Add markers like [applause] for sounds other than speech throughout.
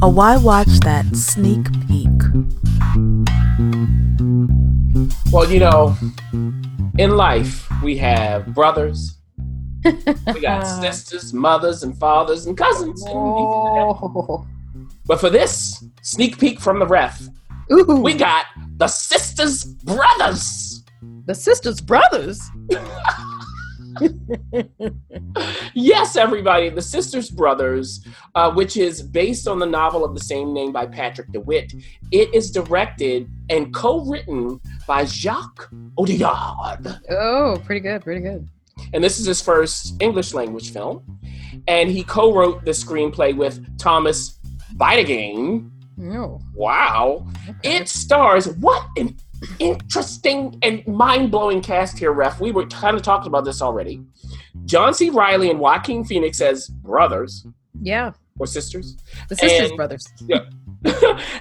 A Why Watch That sneak peek. Well, you know, in life, we have brothers, [laughs] we got sisters, mothers, and fathers, and cousins. Oh. But for this sneak peek from the ref, Ooh, we got the sisters brothers. the sisters brothers. [laughs] Yes, everybody, the sisters brothers, uh, which is based on the novel of the same name by Patrick DeWitt. It is directed and co-written by Jacques Audiard. Oh, pretty good, pretty good. and this is his first English language film. And he co-wrote the screenplay with Thomas Bidegain. Oh, Wow. okay. It stars what an interesting and mind-blowing cast here, Ref. We were kind of talking about this already. John C. Reilly and Joaquin Phoenix as brothers yeah, or sisters. the sisters And- brothers. [laughs] Yeah.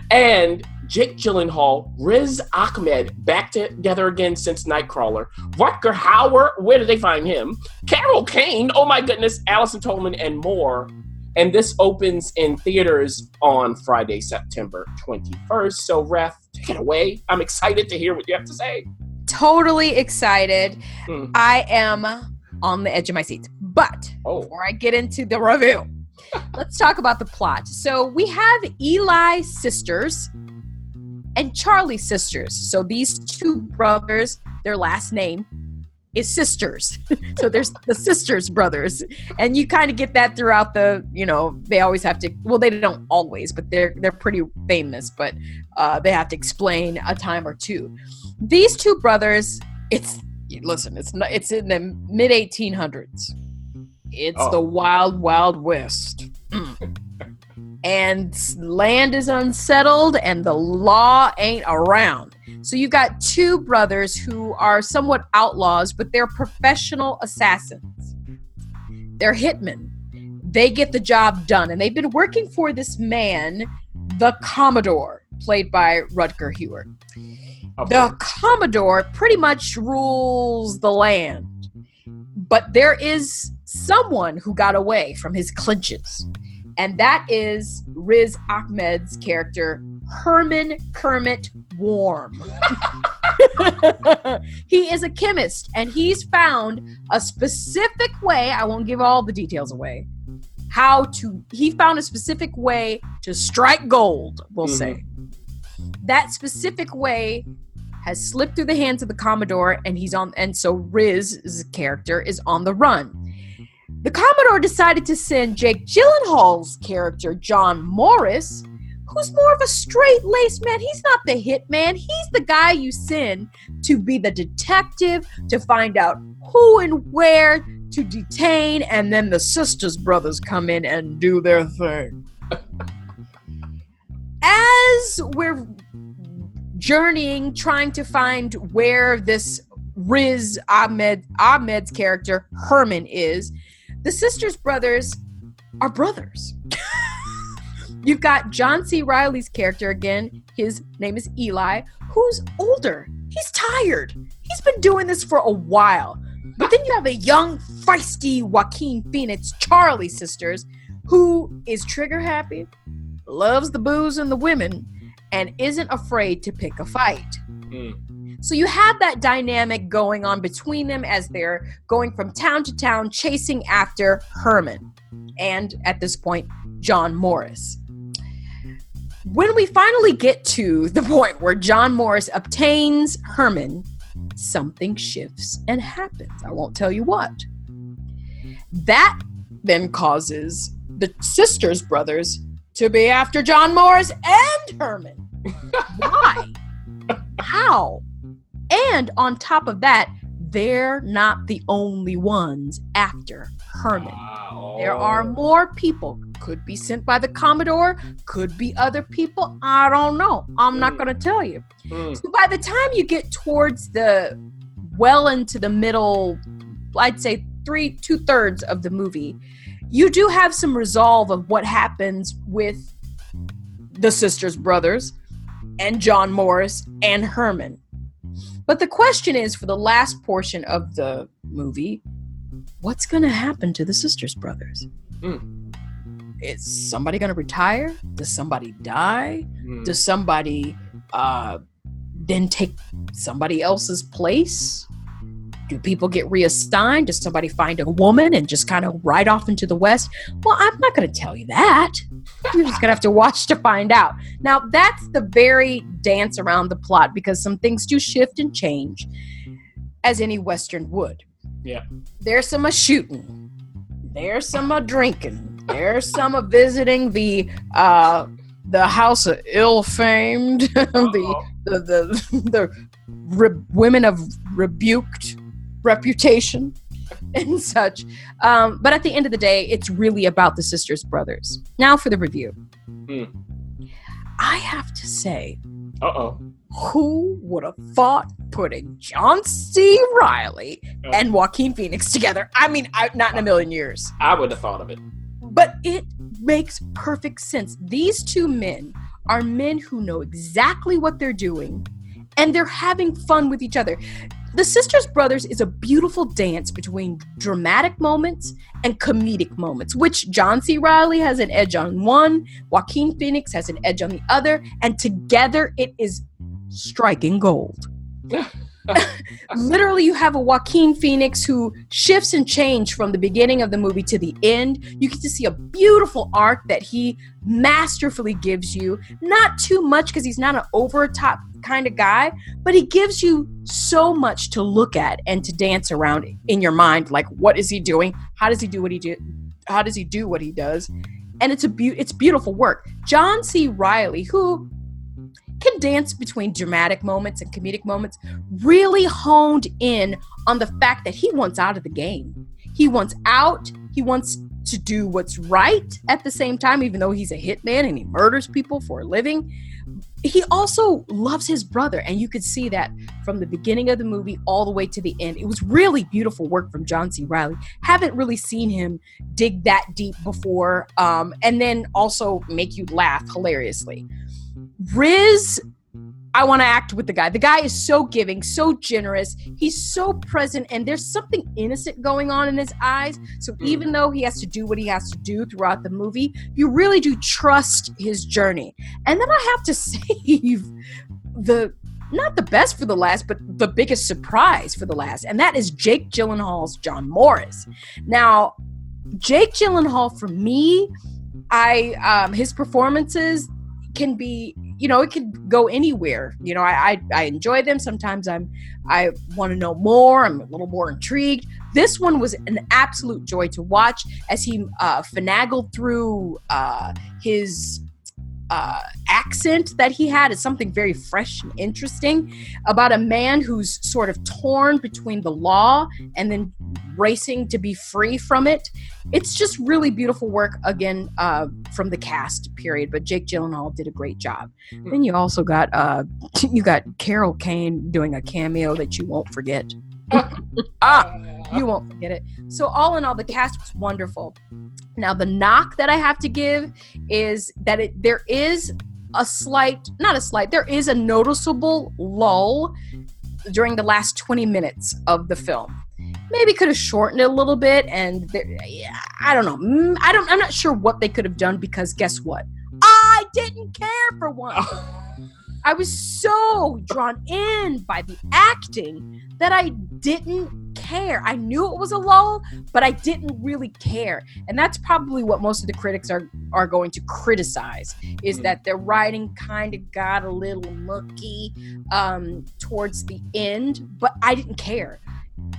and Jake Gyllenhaal, Riz Ahmed back together again since Nightcrawler. Rutger Hauer, where did they find him? Carol Kane, oh my goodness, Allison Tolman, and more. And this opens in theaters on Friday, September 21st. So, Ref, it away. I'm excited to hear what you have to say. Totally excited. Hmm. I am on the edge of my seat. But Oh, before I get into the review, [laughs] let's talk about the plot. So we have Eli sisters and Charlie sisters. So these two brothers, their last name is sisters. [laughs] so there's the sisters brothers. And you kind of get that throughout the, you know, they always have to well, they don't always, but they're they're pretty famous, but uh, they have to explain a time or two. These two brothers, it's listen, it's not it's in the mid 1800s. It's Oh. the wild, wild west. And land is unsettled and the law ain't around. So you've got two brothers who are somewhat outlaws, but they're professional assassins. They're hitmen. They get the job done, and they've been working for this man, the Commodore, played by Rutger Hauer. The Commodore pretty much rules the land, but there is someone who got away from his clinches, and that is Riz Ahmed's character, Herman Kermit Warm. [laughs] he is a chemist, and he's found a specific way. I won't give all the details away. How to? He found a specific way to strike gold. We'll Mhm. say that specific way has slipped through the hands of the Commodore, and he's on. And so Riz's character is on the run. The Commodore decided to send Jake Gyllenhaal's character, John Morris, who's more of a straight laced man. He's not the hitman. He's the guy you send to be the detective to find out who and where to detain, and then the sisters brothers come in and do their thing. As we're journeying, trying to find where this Riz Ahmed Ahmed's character Herman is, the sisters brothers are brothers. [laughs] You've got John C. Reilly's character again. His name is Eli, who's older. He's tired. He's been doing this for a while. But then you have a young, feisty Joaquin Phoenix, Charlie sisters, who is trigger happy, loves the booze and the women, and isn't afraid to pick a fight. Mm. So you have that dynamic going on between them as they're going from town to town chasing after Herman and at this point, John Morris. When we finally get to the point where John Morris obtains Herman, something shifts and happens. I won't tell you what. That then causes the sisters brothers to be after John Morris and Herman. [laughs] Why? How? And on top of that, they're not the only ones after Herman. Wow. There are more people. Could be sent by the Commodore, could be other people. I don't know. I'm not going to tell you. Mm. So by the time you get towards the well into the middle, I'd say three, two thirds of the movie, you do have some resolve of what happens with the sisters brothers and John Morris and Herman. But the question is for the last portion of the movie, what's going to happen to the sisters brothers? Hmm. Is somebody going to retire? Does somebody die? Hmm. Does somebody uh, then take somebody else's place? Do people get reassigned? Does somebody find a woman and just kind of ride off into the West? Well, I'm not going to tell you that. You're just going to have to watch to find out. Now, that's the very dance around the plot because some things do shift and change as any Western would. Yeah. There's some a shooting. There's some a drinking. There's some a visiting the uh the house of ill famed [laughs] the the the, the re- women of rebuked reputation and such. Um, but at the end of the day, it's really about the sisters brothers. Now for the review. Hmm. I have to say, Uh-oh. who would have thought putting John C. Reilly and Joaquin Phoenix together? I mean, I, not in a million years. I would have thought of it. But it makes perfect sense. These two men are men who know exactly what they're doing and they're having fun with each other. The Sisters Brothers is a beautiful dance between dramatic moments and comedic moments, which John C. Reilly has an edge on one, Joaquin Phoenix has an edge on the other, and together it is striking gold. [laughs] Literally, you have a Joaquin Phoenix who shifts and change from the beginning of the movie to the end. You get to see a beautiful arc that he masterfully gives you. Not too much because he's not an over top kind of guy, but he gives you so much to look at and to dance around in your mind. Like, what is he doing? How does he do what he do? How does he do what he does? And it's a be- it's beautiful work. John C. Reilly, who can dance between dramatic moments and comedic moments, really honed in on the fact that he wants out of the game. He wants out. He wants to do what's right at the same time, even though he's a hitman and he murders people for a living. He also loves his brother, and you could see that from the beginning of the movie all the way to the end. It was really beautiful work from John C. Reilly. Haven't really seen him dig that deep before, um, and then also make you laugh hilariously. Riz, I want to act with the guy. The guy is so giving, so generous. He's so present, and there's something innocent going on in his eyes. So even though he has to do what he has to do throughout the movie, you really do trust his journey. And then I have to [laughs] save the not the best for the last, but the biggest surprise for the last, and that is Jake Gyllenhaal's John Morris. Now, Jake Gyllenhaal for me, I um, his performances can be you know it could go anywhere. You know I, I i enjoy them. Sometimes i'm i want to know more. I'm a little more intrigued. This one was an absolute joy to watch as he uh finagled through uh his uh, accent that he had is something very fresh and interesting about a man who's sort of torn between the law and then racing to be free from it. It's just really beautiful work again uh, from the cast. Period. But Jake Gyllenhaal did a great job. Then you also got uh, you got Carol Kane doing a cameo that you won't forget. [laughs] ah, you won't forget it. So all in all, the cast was wonderful. Now the knock that I have to give is that it there is a slight, not a slight, there is a noticeable lull during the last 20 minutes of the film. Maybe could have shortened it a little bit, and there, yeah, I don't know. Mm, I don't. I'm not sure what they could have done because guess what? I didn't care for one. [laughs] I was so drawn in by the acting that I didn't care. I knew it was a lull, but I didn't really care. And that's probably what most of the critics are are going to criticize is Mhm. that their writing kind of got a little mucky um, towards the end, but I didn't care.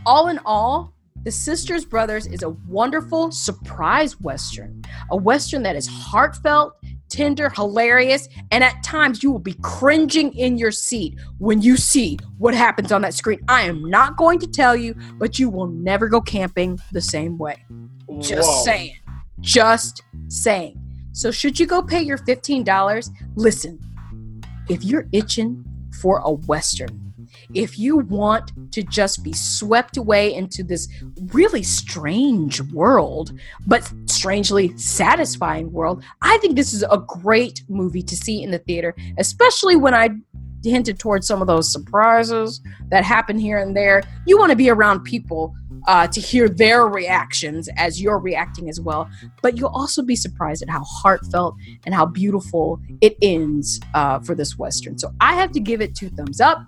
All in all, The Sisters Brothers is a wonderful surprise western, a western that is heartfelt, tender, hilarious, and at times you will be cringing in your seat when you see what happens on that screen. I am not going to tell you, but you will never go camping the same way. Just Whoa. saying. Just saying. So, should you go pay your $15? Listen, if you're itching for a Western, if you want to just be swept away into this really strange world, but strangely satisfying world, I think this is a great movie to see in the theater, especially when I hinted towards some of those surprises that happen here and there. You want to be around people uh, to hear their reactions as you're reacting as well. But you'll also be surprised at how heartfelt and how beautiful it ends uh, for this Western. So I have to give it two thumbs up.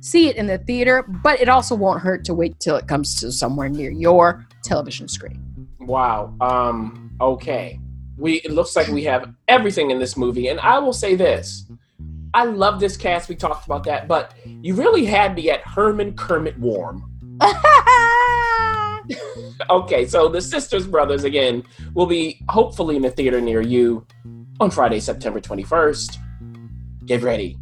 See it in the theater, but it also won't hurt to wait till it comes to somewhere near your television screen. Wow. Um, okay. We it looks like we have everything in this movie, and I will say this. I love this cast. We talked about that, but you really had me at Herman Kermit Warm. [laughs] okay, so the Sisters Brothers again will be hopefully in a theater near you on Friday, September 21st. Get ready